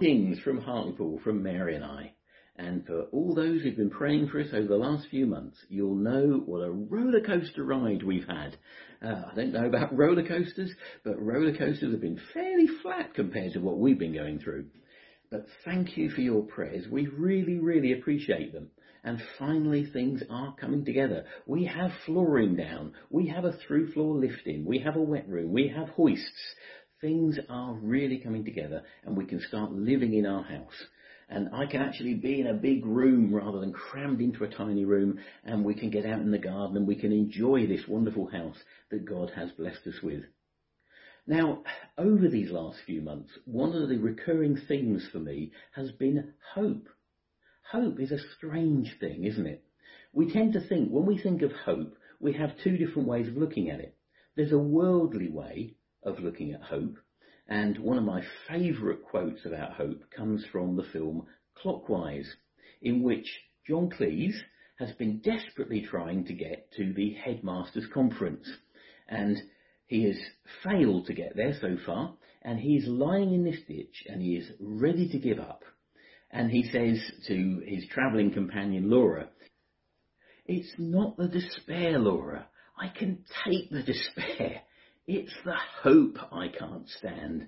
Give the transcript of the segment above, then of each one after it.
things from Hartlepool, from Mary and I. And for all those who've been praying for us over the last few months, you'll know what a roller coaster ride we've had. Uh, I don't know about roller coasters, but roller coasters have been fairly flat compared to what we've been going through. But thank you for your prayers. We really, really appreciate them. And finally, things are coming together. We have flooring down. We have a through floor lifting. We have a wet room. We have hoists. Things are really coming together and we can start living in our house. And I can actually be in a big room rather than crammed into a tiny room and we can get out in the garden and we can enjoy this wonderful house that God has blessed us with. Now, over these last few months, one of the recurring themes for me has been hope. Hope is a strange thing, isn't it? We tend to think, when we think of hope, we have two different ways of looking at it. There's a worldly way of looking at hope, and one of my favourite quotes about hope comes from the film Clockwise, in which John Cleese has been desperately trying to get to the headmasters conference. And he has failed to get there so far, and he's lying in this ditch and he is ready to give up. And he says to his travelling companion Laura, It's not the despair, Laura. I can take the despair. It's the hope I can't stand.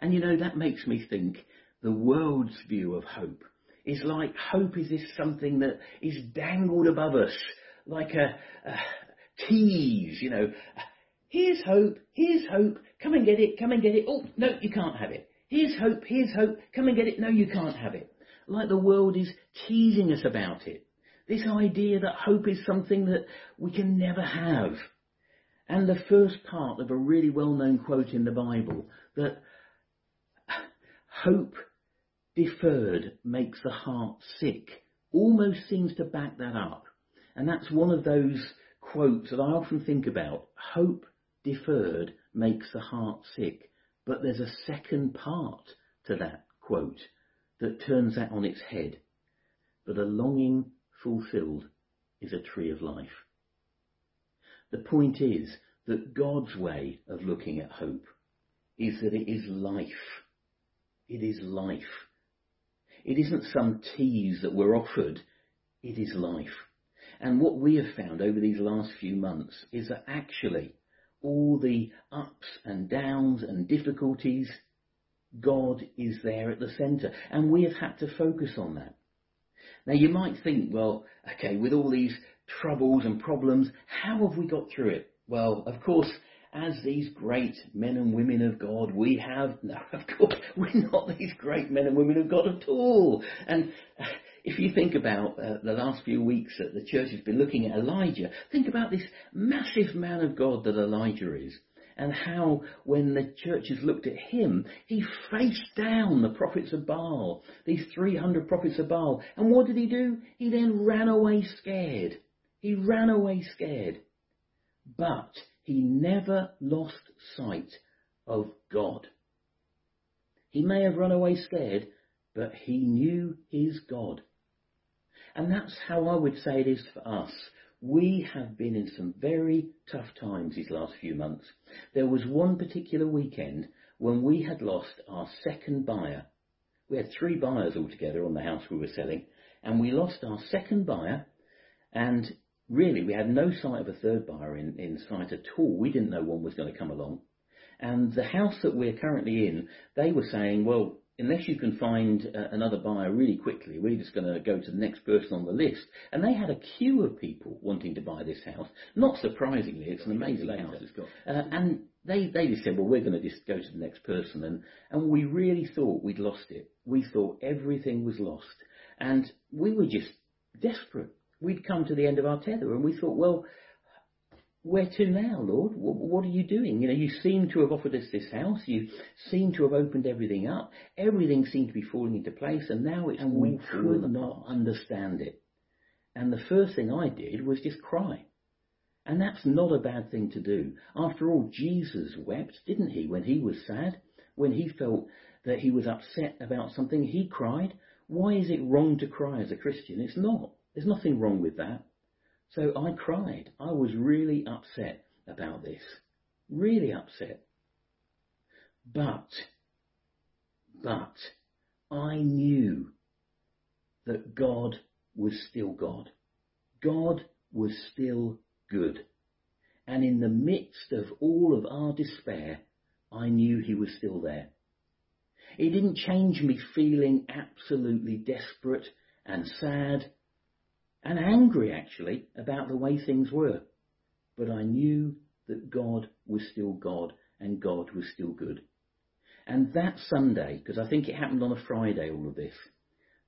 And you know, that makes me think the world's view of hope is like hope is this something that is dangled above us, like a, a tease, you know. Here's hope, here's hope, come and get it, come and get it. Oh, no, you can't have it. Here's hope, here's hope, come and get it. No, you can't have it. Like the world is teasing us about it. This idea that hope is something that we can never have. And the first part of a really well-known quote in the Bible that hope deferred makes the heart sick almost seems to back that up. And that's one of those quotes that I often think about. Hope deferred makes the heart sick. But there's a second part to that quote that turns that on its head. But a longing fulfilled is a tree of life. The point is that God's way of looking at hope is that it is life. It is life. It isn't some tease that we're offered. It is life. And what we have found over these last few months is that actually all the ups and downs and difficulties, God is there at the centre. And we have had to focus on that. Now you might think, well, okay, with all these troubles and problems, how have we got through it? Well, of course, as these great men and women of God, we have, no, of course, we're not these great men and women of God at all. And if you think about uh, the last few weeks that the church has been looking at Elijah, think about this massive man of God that Elijah is. And how, when the churches looked at him, he faced down the prophets of Baal, these 300 prophets of Baal. And what did he do? He then ran away scared. He ran away scared. But he never lost sight of God. He may have run away scared, but he knew his God. And that's how I would say it is for us. We have been in some very tough times these last few months. There was one particular weekend when we had lost our second buyer. We had three buyers altogether on the house we were selling, and we lost our second buyer, and really we had no sight of a third buyer in, in sight at all. We didn't know one was going to come along. And the house that we're currently in, they were saying, well, unless you can find uh, another buyer really quickly, we're just going to go to the next person on the list. And they had a queue of people wanting to buy this house. Not surprisingly, it's an amazing house. It's got. Uh, and they, they just said, well, we're going to just go to the next person. And, and we really thought we'd lost it. We thought everything was lost. And we were just desperate. We'd come to the end of our tether and we thought, well, where to now, Lord? What are you doing? You know, you seem to have offered us this house. You seem to have opened everything up. Everything seemed to be falling into place, and now it's and we could not understand it. And the first thing I did was just cry. And that's not a bad thing to do. After all, Jesus wept, didn't he, when he was sad? When he felt that he was upset about something, he cried. Why is it wrong to cry as a Christian? It's not. There's nothing wrong with that. So I cried. I was really upset about this. Really upset. But, But I knew that God was still God. God was still good. And in the midst of all of our despair, I knew he was still there. It didn't change me feeling absolutely desperate and sad and angry actually about the way things were. But I knew that God was still God and God was still good. And that Sunday, because I think it happened on a Friday, all of this,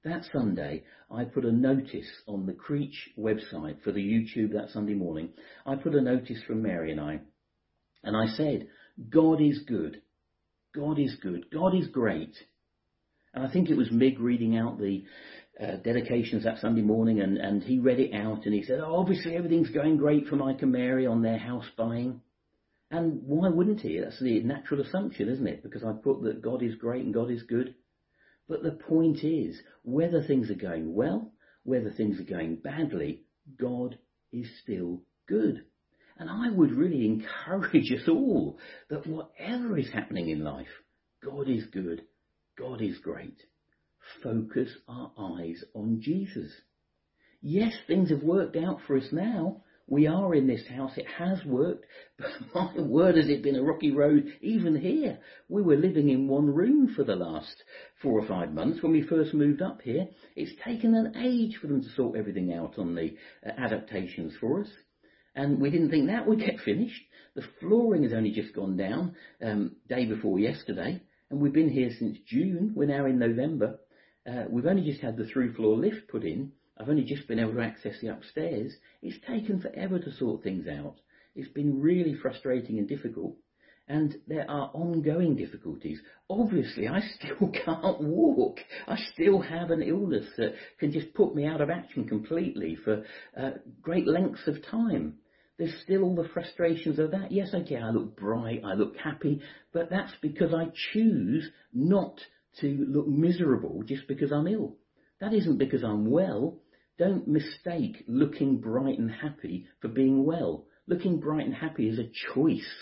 that Sunday, I put a notice on the Creech website for the YouTube that Sunday morning. I put a notice from Mary and I, and I said, God is good. God is good. God is great. And I think it was Mig reading out the uh, dedications that Sunday morning, and, and he read it out, and he said, oh, obviously everything's going great for Mike and Mary on their house buying. And why wouldn't he? That's the natural assumption, isn't it? Because I put that God is great and God is good. But the point is, whether things are going well, whether things are going badly, God is still good. And I would really encourage us all that whatever is happening in life, God is good, God is great. Focus our eyes on Jesus. Yes, things have worked out for us now. We are in this house. It has worked. But my word, has it been a rocky road even here. We were living in one room for the last four or five months when we first moved up here. It's taken an age for them to sort everything out on the uh, adaptations for us and we didn't think that would get finished. The flooring has only just gone down um, day before yesterday, and we've been here since June. We're now in November. Uh, we've only just had the through floor lift put in. I've only just been able to access the upstairs. It's taken forever to sort things out. It's been really frustrating and difficult. And there are ongoing difficulties. Obviously, I still can't walk. I still have an illness that can just put me out of action completely for uh, great lengths of time. There's still all the frustrations of that. Yes, okay, I look bright, I look happy, but that's because I choose not to look miserable just because I'm ill. That isn't because I'm well. Don't mistake looking bright and happy for being well. Looking bright and happy is a choice.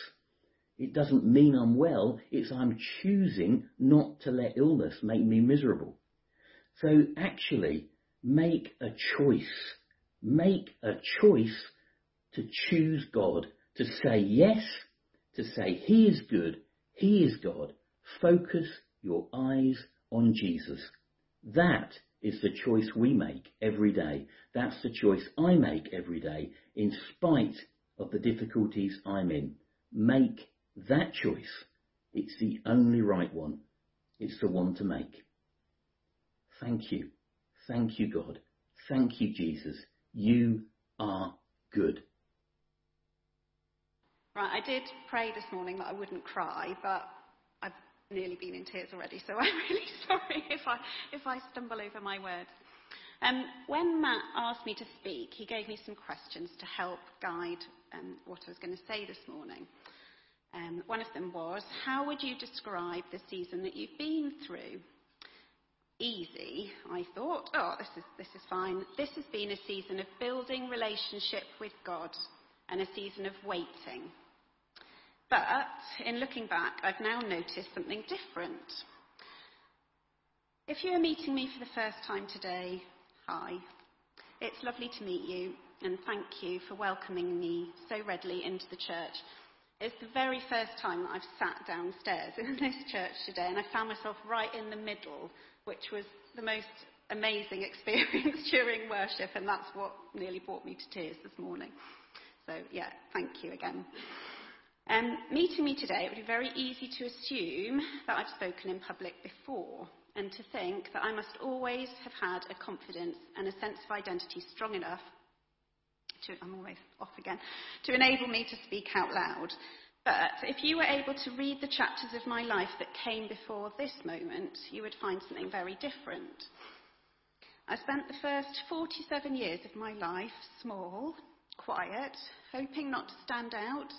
It doesn't mean I'm well, it's I'm choosing not to let illness make me miserable. So actually, make a choice. Make a choice to choose God, to say yes, to say He is good, He is God. Focus your eyes on Jesus. That is the choice we make every day. That's the choice I make every day, in spite of the difficulties I'm in. Make that choice, it's the only right one. It's the one to make. Thank you. Thank you, God. Thank you, Jesus. You are good. Right, I did pray this morning that I wouldn't cry, but I've nearly been in tears already, so I'm really sorry if I, if I stumble over my words. Um, when Matt asked me to speak, he gave me some questions to help guide um, what I was going to say this morning. Um, one of them was, How would you describe the season that you've been through? Easy, I thought. Oh, this is, this is fine. This has been a season of building relationship with God and a season of waiting. But in looking back, I've now noticed something different. If you are meeting me for the first time today, hi. It's lovely to meet you, and thank you for welcoming me so readily into the church it's the very first time that I've sat downstairs in this church today, and I found myself right in the middle, which was the most amazing experience during worship, and that's what nearly brought me to tears this morning. So, yeah, thank you again. Um, meeting me today, it would be very easy to assume that I've spoken in public before, and to think that I must always have had a confidence and a sense of identity strong enough to, I'm always off again, to enable me to speak out loud. But if you were able to read the chapters of my life that came before this moment, you would find something very different. I spent the first 47 years of my life small, quiet, hoping not to stand out,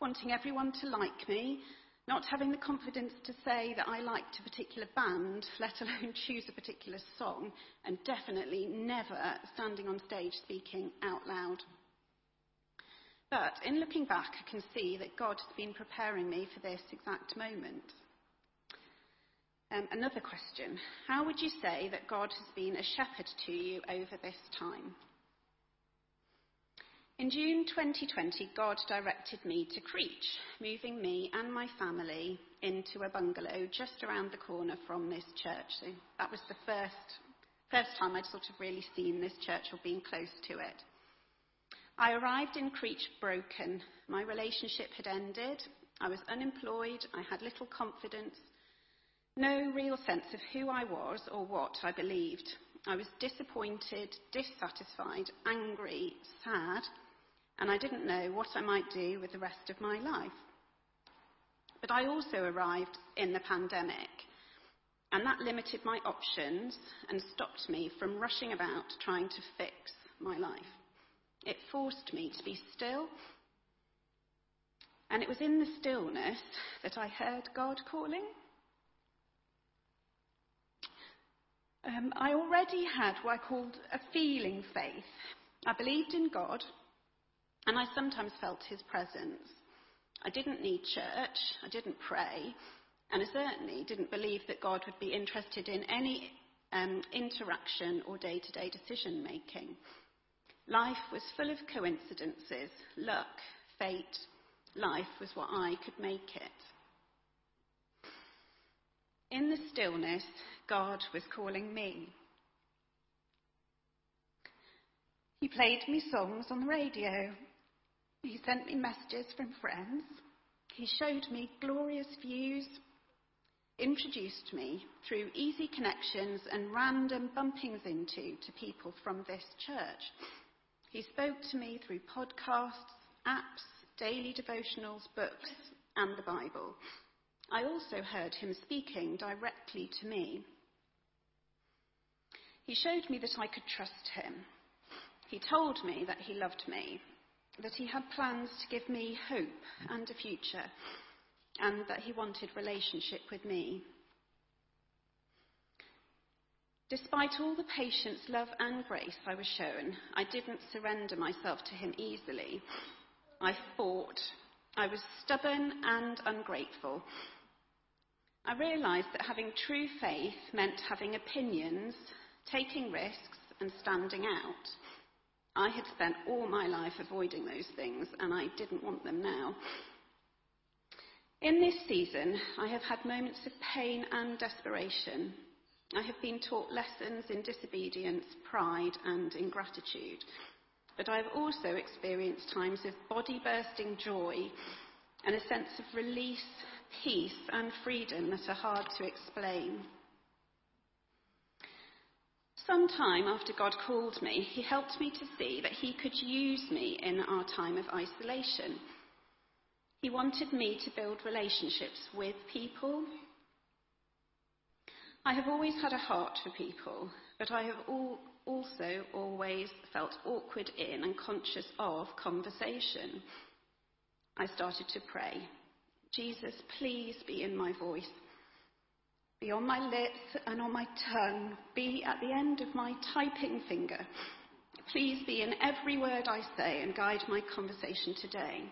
wanting everyone to like me, not having the confidence to say that I liked a particular band, let alone choose a particular song, and definitely never standing on stage speaking out loud. But in looking back, I can see that God has been preparing me for this exact moment. Um, another question How would you say that God has been a shepherd to you over this time? In June 2020, God directed me to Creech, moving me and my family into a bungalow just around the corner from this church. So that was the first, first time I'd sort of really seen this church or been close to it. I arrived in Creech broken. My relationship had ended. I was unemployed. I had little confidence. No real sense of who I was or what I believed. I was disappointed, dissatisfied, angry, sad and I didn't know what I might do with the rest of my life. But I also arrived in the pandemic, and that limited my options and stopped me from rushing about trying to fix my life. It forced me to be still, and it was in the stillness that I heard God calling. Um, I already had what I called a feeling faith. I believed in God, and I sometimes felt his presence. I didn't need church, I didn't pray, and I certainly didn't believe that God would be interested in any um, interaction or day to day decision making. Life was full of coincidences, luck, fate. Life was what I could make it. In the stillness, God was calling me. He played me songs on the radio he sent me messages from friends. He showed me glorious views, introduced me through easy connections and random bumpings into to people from this church. He spoke to me through podcasts, apps, daily devotionals, books, and the Bible. I also heard him speaking directly to me. He showed me that I could trust him. He told me that he loved me that he had plans to give me hope and a future, and that he wanted relationship with me. Despite all the patience, love, and grace I was shown, I didn't surrender myself to him easily. I fought. I was stubborn and ungrateful. I realised that having true faith meant having opinions, taking risks, and standing out. I had spent all my life avoiding those things, and I didn't want them now. In this season, I have had moments of pain and desperation. I have been taught lessons in disobedience, pride, and ingratitude. But I have also experienced times of body bursting joy and a sense of release, peace, and freedom that are hard to explain. Some time after God called me, He helped me to see that He could use me in our time of isolation. He wanted me to build relationships with people. I have always had a heart for people, but I have all, also always felt awkward in and conscious of conversation. I started to pray Jesus, please be in my voice. Be on my lips and on my tongue. Be at the end of my typing finger. Please be in every word I say and guide my conversation today.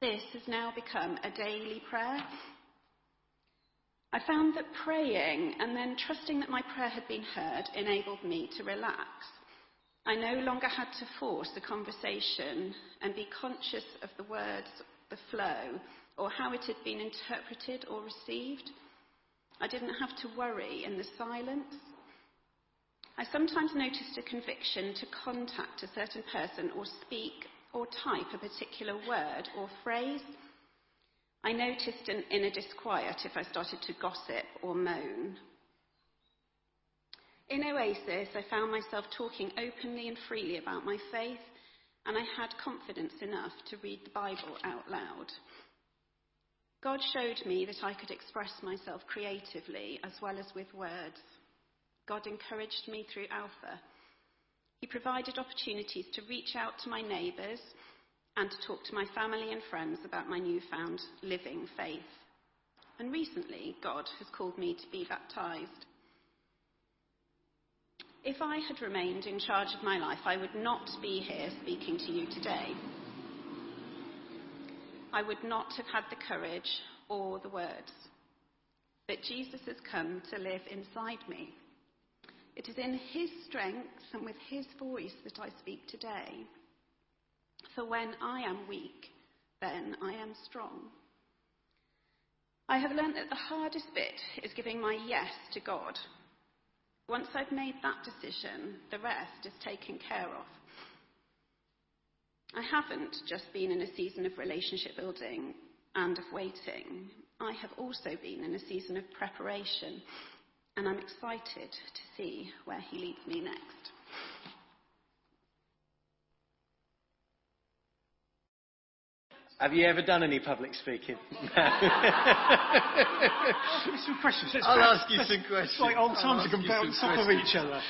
This has now become a daily prayer. I found that praying and then trusting that my prayer had been heard enabled me to relax. I no longer had to force the conversation and be conscious of the words, the flow, or how it had been interpreted or received. I didn't have to worry in the silence. I sometimes noticed a conviction to contact a certain person or speak or type a particular word or phrase. I noticed an inner disquiet if I started to gossip or moan. In Oasis, I found myself talking openly and freely about my faith, and I had confidence enough to read the Bible out loud. God showed me that I could express myself creatively as well as with words. God encouraged me through Alpha. He provided opportunities to reach out to my neighbours and to talk to my family and friends about my newfound living faith. And recently, God has called me to be baptised. If I had remained in charge of my life, I would not be here speaking to you today. I would not have had the courage or the words. that Jesus has come to live inside me. It is in his strength and with his voice that I speak today. For when I am weak, then I am strong. I have learned that the hardest bit is giving my yes to God. Once I've made that decision, the rest is taken care of. I haven't just been in a season of relationship building and of waiting. I have also been in a season of preparation, and I'm excited to see where He leads me next. Have you ever done any public speaking? some questions. Let's I'll ask you some questions. It's like old I'll times ask to come you down some top of questions. each other.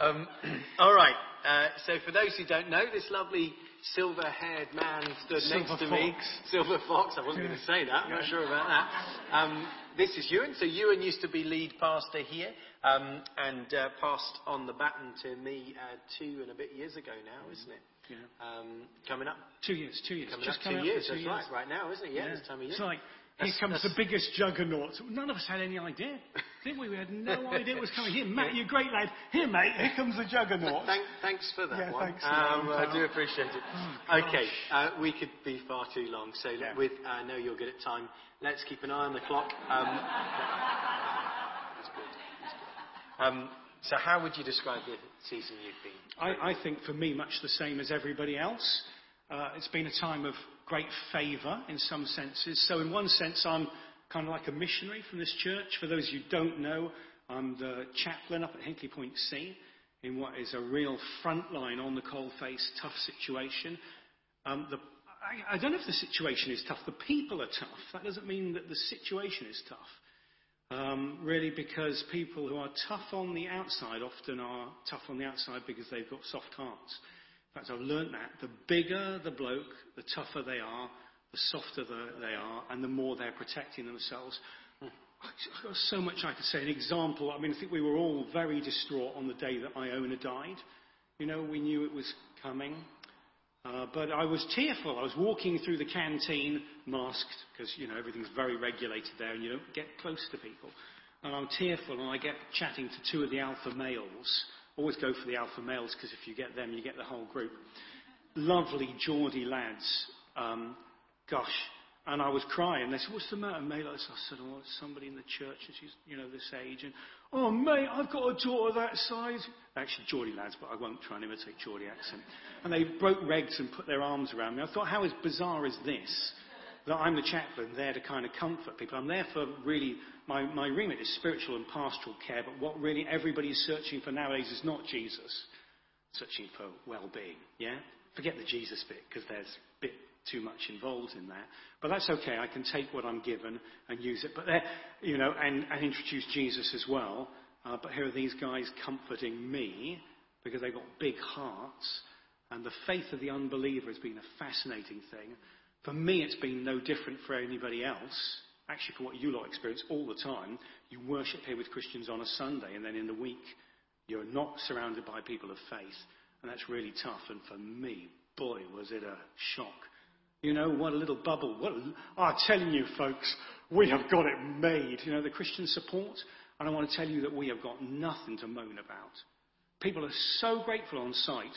Um, all right. Uh, so for those who don't know, this lovely silver-haired man stood Silver next to me. Silver fox. I wasn't going to say that. I'm not sure about that. Um, this is Ewen. So Ewen used to be lead pastor here um, and uh, passed on the baton to me uh, two and a bit years ago now, isn't it? Yeah. Um, coming up, Two years, two years. coming Just up coming two up years. That's two right. years. Right now, isn't it? Yeah, this time of year. It's like, here comes the biggest juggernaut. None of us had any idea, did we? We had no idea it was coming. Here, Matt, you're a great lad. Here, mate, here comes the juggernaut. Thank, thanks for that Yeah, one. thanks um, I do appreciate it. Oh, okay, uh, we could be far too long, so Yeah. with I know you're good at time. Let's keep an eye on the clock. Um, that's good. That's good. Um, so, how would you describe the season you've been? I, I think for me, much the same as everybody else. Uh, it's been a time of great favour in some senses. So, in one sense, I'm kind of like a missionary from this church. For those who don't know, I'm the chaplain up at Hinkley Point C in what is a real frontline on the coalface, tough situation. Um, the, I, I don't know if the situation is tough. The people are tough. That doesn't mean that the situation is tough. Um, really, because people who are tough on the outside often are tough on the outside because they've got soft hearts. In fact, I've learnt that. The bigger the bloke, the tougher they are, the softer the, they are, and the more they're protecting themselves. I've got so much I could say. An example, I mean, I think we were all very distraught on the day that Iona died. You know, we knew it was coming. Uh, but I was tearful. I was walking through the canteen, masked, because, you know, everything's very regulated there and you don't get close to people. And I'm tearful and I get chatting to two of the alpha males. Always go for the alpha males because if you get them, you get the whole group. Lovely Geordie lads. Um, gosh. And I was crying. They said, what's the matter, mate? I said, oh, it's somebody in the church and she's, you know, this age. And, oh, mate, I've got a daughter that size. Actually, Geordie lads, but I won't try and imitate Geordie accent. And they broke regs and put their arms around me. I thought, how is bizarre is this? That I'm the chaplain there to kind of comfort people. I'm there for really, my, my remit is spiritual and pastoral care, but what really everybody is searching for nowadays is not Jesus. Searching for well-being, yeah? Forget the Jesus bit, because there's a bit too much involved in that. But that's okay. I can take what I'm given and use it. But there, you know, and, and introduce Jesus as well. Uh, but here are these guys comforting me because they've got big hearts. And the faith of the unbeliever has been a fascinating thing. For me, it's been no different for anybody else. Actually, for what you lot experience all the time, you worship here with Christians on a Sunday, and then in the week, you're not surrounded by people of faith. And that's really tough. And for me, boy, was it a shock. You know, what a little bubble. What a, I'm telling you, folks, we have got it made. You know, the Christian support. And I want to tell you that we have got nothing to moan about. People are so grateful on site.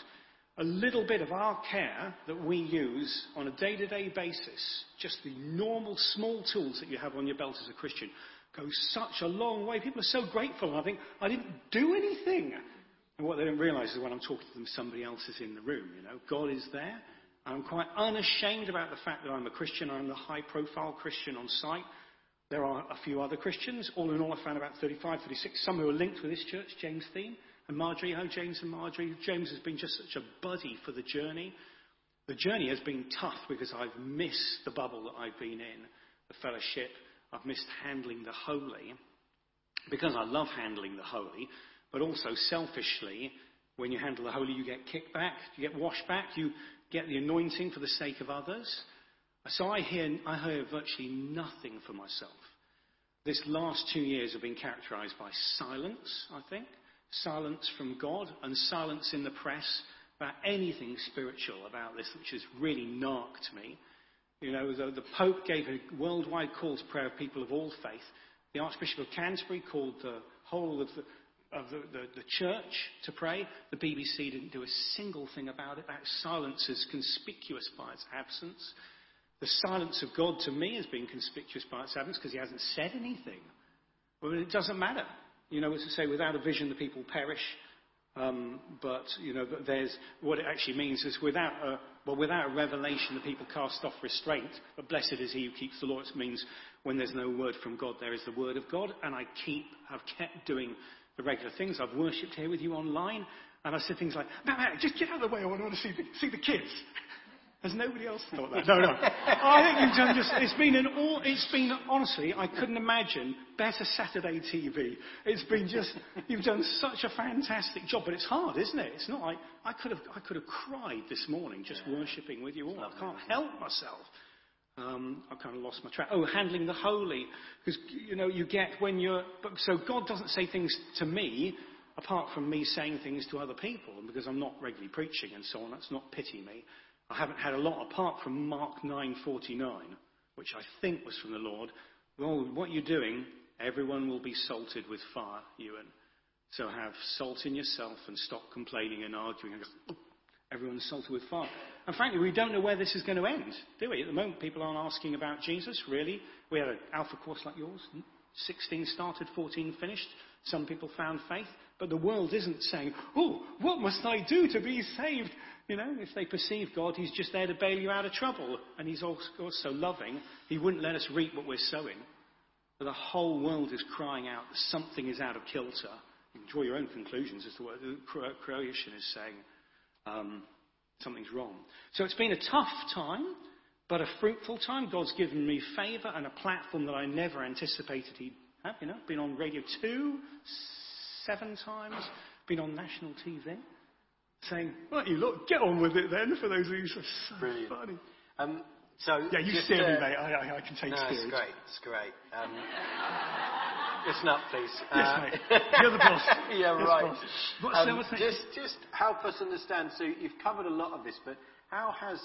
A little bit of our care that we use on a day to day basis, just the normal small tools that you have on your belt as a Christian, goes such a long way. People are so grateful. And I think, I didn't do anything. And what they don't realise is when I'm talking to them, somebody else is in the room. You know, God is there. I'm quite unashamed about the fact that I'm a Christian. I'm the high profile Christian on site. There are a few other Christians. All in all, I found about 35, 36. Some who are linked with this church, James Theme and Marjorie. Oh, James and Marjorie. James has been just such a buddy for the journey. The journey has been tough because I've missed the bubble that I've been in, the fellowship. I've missed handling the holy because I love handling the holy, but also selfishly, when you handle the holy, you get kicked back, you get washed back, you get the anointing for the sake of others. So I hear, I hear virtually nothing for myself. This last two years have been characterized by silence, I think. Silence from God and silence in the press about anything spiritual about this, which has really narked me. You know, the, the Pope gave a worldwide call to prayer of people of all faith. The Archbishop of Canterbury called the whole of the of the, the, the, church to pray. The BBC didn't do a single thing about it. That silence is conspicuous by its absence. The silence of God to me has been conspicuous by its absence because he hasn't said anything. Well, it doesn't matter. You know, as I say, without a vision, the people perish. Um, but you know, there's what it actually means is without a well, without a revelation, the people cast off restraint. But blessed is he who keeps the law. It means when there's no word from God, there is the word of God. And I keep, have kept doing the regular things. I've worshipped here with you online, and I said things like, "Matt, Matt, just get out of the way. I want to see the, see the kids." Has nobody else thought that? No, no. I think you've done just, it's been an all, it's been, honestly, I couldn't imagine better Saturday TV. It's been just, you've done such a fantastic job, but it's hard, isn't it? It's not like, I could have, I could have cried this morning just yeah. worshipping with you all. I can't help myself. Um, I've kind of lost my track. Oh, handling the holy. Because, you know, you get when you're, but, so God doesn't say things to me apart from me saying things to other people. And because I'm not regularly preaching and so on, that's not pity me. I haven't had a lot apart from Mark 9:49, which I think was from the Lord. Well, what you're doing, everyone will be salted with fire, Ewen. So have salt in yourself and stop complaining and arguing. Go, oh, everyone's salted with fire. And frankly, we don't know where this is going to end, do we? At the moment, people aren't asking about Jesus, really. We had an alpha course like yours. 16 started, 14 finished. Some people found faith. But the world isn't saying, oh, what must I do to be saved? You know, if they perceive God, He's just there to bail you out of trouble. And He's also loving. He wouldn't let us reap what we're sowing. But the whole world is crying out something is out of kilter. You can draw your own conclusions as to what creation is saying. Um, something's wrong. So it's been a tough time, but a fruitful time. God's given me favour and a platform that I never anticipated He'd have. You know, been on Radio 2 seven times, been on national TV saying, Right, you look, get on with it then, for those of you who are so Brilliant. funny. Um, so yeah, you steer uh, me, mate. I, I, I can take no, steerage. It's great. It's great. Um, listen up, please. Yes, uh, mate. You're the boss. yeah, yes, right. Boss. Um, just, just help us understand. So you've covered a lot of this, but how has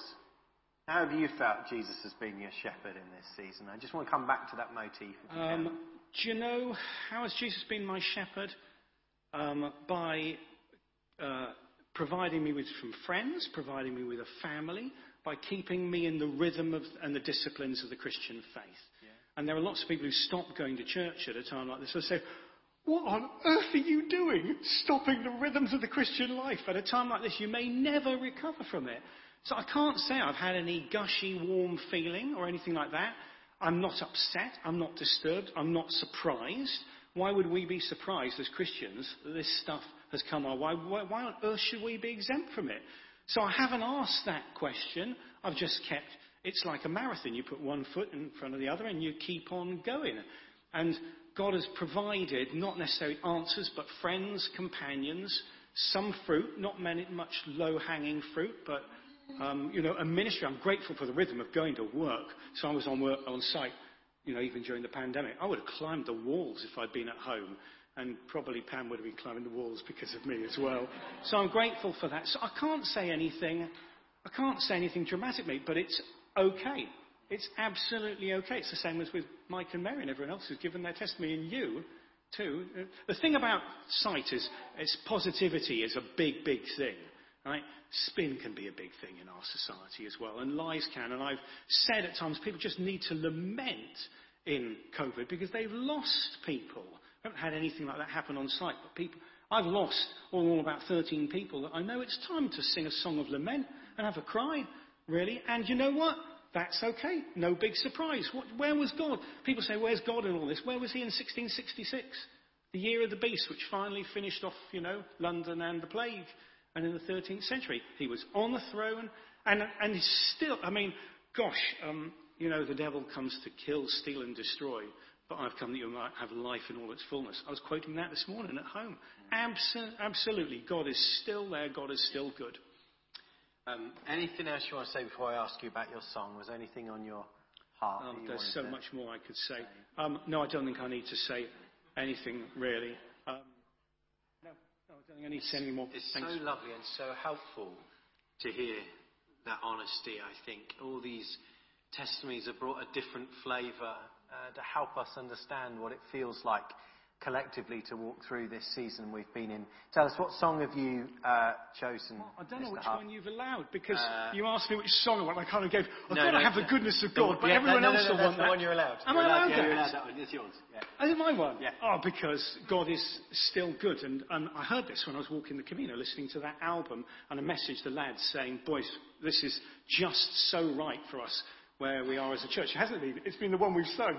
how have you felt Jesus has been your shepherd in this season? I just want to come back to that motif. Um, do you know how has Jesus been my shepherd? Um, by uh, providing me with some friends, providing me with a family, by keeping me in the rhythm of, and the disciplines of the Christian faith. Yeah. And there are lots of people who stop going to church at a time like this. I say, what on earth are you doing stopping the rhythms of the Christian life? At a time like this, you may never recover from it. So I can't say I've had any gushy, warm feeling or anything like that. I'm not upset. I'm not disturbed. I'm not surprised. Why would we be surprised as Christians that this stuff has come our way? Why, why on earth should we be exempt from it? So I haven't asked that question. I've just kept, it's like a marathon. You put one foot in front of the other and you keep on going. And God has provided not necessarily answers, but friends, companions, some fruit, not many, much low hanging fruit, but um, you know, a ministry. I'm grateful for the rhythm of going to work. So I was on work on site you know, even during the pandemic. I would have climbed the walls if I'd been at home, and probably Pam would have been climbing the walls because of me as well. So I'm grateful for that. So I can't say anything, I can't say anything dramatically, but it's okay. It's absolutely okay. It's the same as with Mike and Mary and everyone else who's given their testimony, and you too. The thing about sight is, is positivity is a big, big thing. Right? Spin can be a big thing in our society as well, and lies can. And I've said at times people just need to lament in COVID because they've lost people. I haven't had anything like that happen on site, but people. I've lost all, all about 13 people that I know it's time to sing a song of lament and have a cry, really. And you know what? That's okay. No big surprise. What, where was God? People say, where's God in all this? Where was he in 1666? The year of the beast, which finally finished off, you know, London and the plague and in the 13th century. He was on the throne, and, and he's still, I mean, gosh, um, you know, the devil comes to kill, steal, and destroy, but I've come that you might have life in all its fullness. I was quoting that this morning at home. Abso- absolutely, God is still there, God is still good. Um, anything else you want to say before I ask you about your song? Was anything on your heart? Um, there's so to much more I could say. Um, no, I don't think I need to say anything really. Um, I don't think I need to say any more. It's Thanks. so lovely and so helpful to hear that honesty, I think. All these testimonies have brought a different flavour uh, to help us understand what it feels like collectively to walk through this season we've been in. Tell us, what song have you uh, chosen? Well, I don't know Mr. which Hart? one you've allowed because Uh, you asked me which song I want. I kind of gave. I've No, got to no, have the goodness of God, but yeah, everyone no, no, else no, will want the one you're allowed. Am You're I allowed- allowed yeah, that? you're allowed that one. It's yours. Yeah. Is it my one? Yeah. Oh, because God is still good. And um, I heard this when I was walking the Camino, listening to that album, and a message the lads saying, boys, this is just so right for us where we are as a church. It hasn't been. It's been the one we've sung,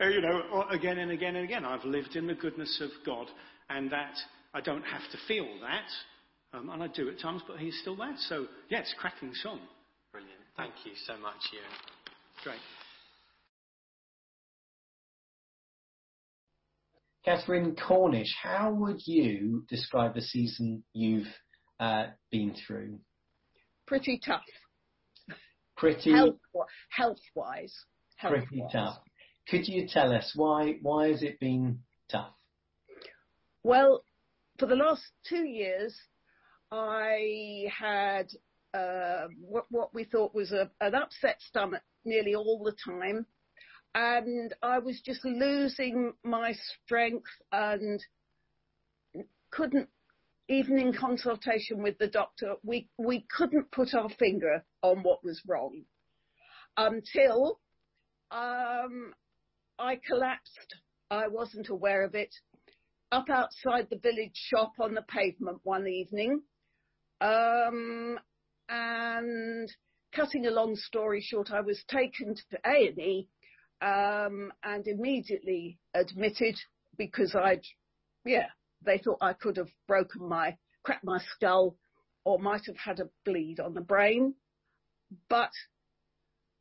uh, you know, again and again and again. I've lived in the goodness of God, and that I don't have to feel that. Um, and I do at times, but he's still there. So, yeah, it's a cracking song. Brilliant. Thank you so much, Ewen. Great. Catherine Cornish, how would you describe the season you've uh, been through? pretty tough Pretty, health health wise. pretty tough. Could you tell us why? Why has it been tough? Well, for the last two years, I had uh, what, what we thought was a, an upset stomach nearly all the time, and I was just losing my strength and couldn't. Even in consultation with the doctor, we, we couldn't put our finger on what was wrong until um, I collapsed. I wasn't aware of it. Up outside the village shop on the pavement one evening. Um, and cutting a long story short, I was taken to A&E um, and immediately admitted because I'd, yeah, they thought I could have broken my, cracked my skull or might have had a bleed on the brain. But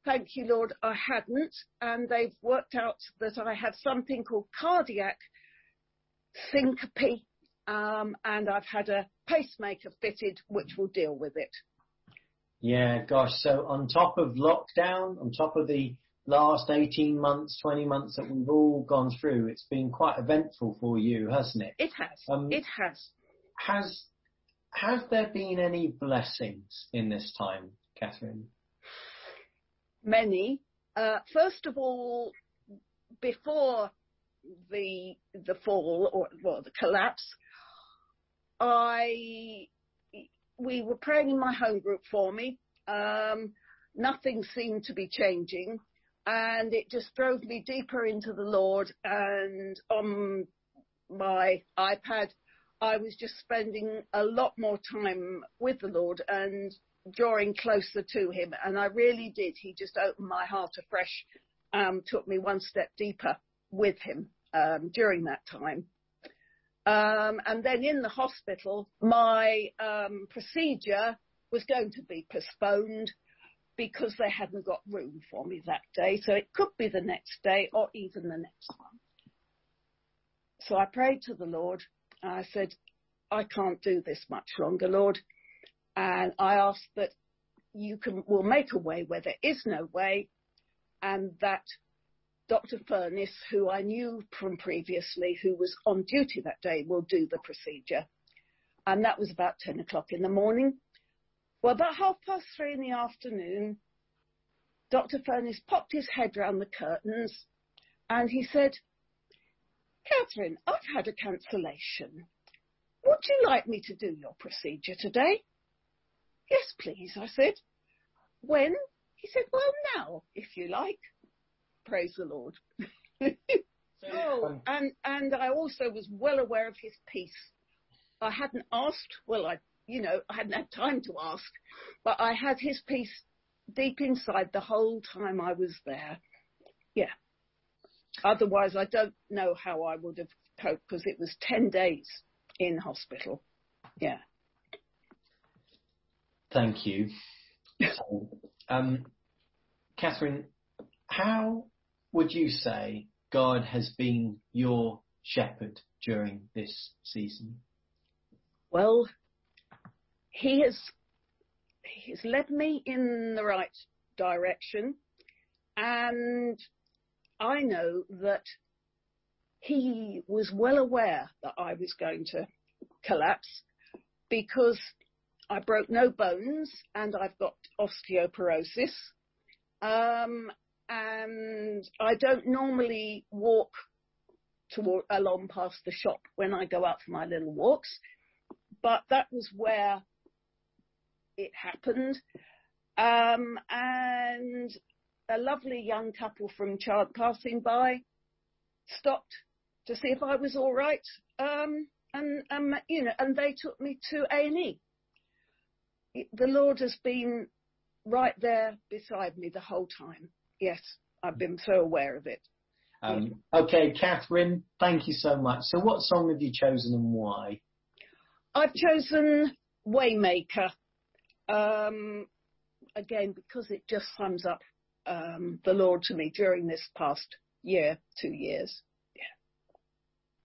thank you, Lord, I hadn't. And they've worked out that I have something called cardiac syncope. Um, and I've had a pacemaker fitted, which will deal with it. Yeah, gosh. So on top of lockdown, on top of the last 18 months, 20 months that we've all gone through, it's been quite eventful for you, hasn't it? It has. Um, it has. Has has there been any blessings in this time, Catherine? Many. Uh, first of all, before the the fall or well the collapse, I we were praying in my home group for me. Um, nothing seemed to be changing, and it just drove me deeper into the Lord. And on my iPad, I was just spending a lot more time with the Lord and drawing closer to Him. And I really did. He just opened my heart afresh, um, took me one step deeper with Him um, during that time. Um, and then in the hospital, my um, procedure was going to be postponed because they hadn't got room for me that day. So it could be the next day or even the next one. So I prayed to the Lord. And I said, I can't do this much longer, Lord. And I asked that you can, will make a way where there is no way and that Dr. Furness, who I knew from previously, who was on duty that day, will do the procedure. And that was about 10 o'clock in the morning. Well, about half past three in the afternoon, Dr. Furness popped his head round the curtains and he said, Catherine, I've had a cancellation. Would you like me to do your procedure today? Yes, please, I said. When? He said, well, now, if you like. Praise the Lord. oh, um, and, and I also was well aware of his peace. I hadn't asked, well, I, you know, I hadn't had time to ask, but I had his peace deep inside the whole time I was there. Yeah. Otherwise, I don't know how I would have coped because it was 10 days in hospital. Yeah. Thank you. So, um, Catherine, how would you say God has been your shepherd during this season? Well, he has he's led me in the right direction, and I know that he was well aware that I was going to collapse because I broke no bones and I've got osteoporosis. Um, and I don't normally walk along past the shop when I go out for my little walks, but that was where it happened. Um, and a lovely young couple from Chard passing by stopped to see if I was all right. Um, and, um, you know, and they took me to A&E. The Lord has been right there beside me the whole time. Yes, I've been so aware of it. Um, okay, Catherine, thank you so much. So, what song have you chosen and why? I've chosen Waymaker. Um, again, because it just sums up um, the Lord to me during this past year, two years.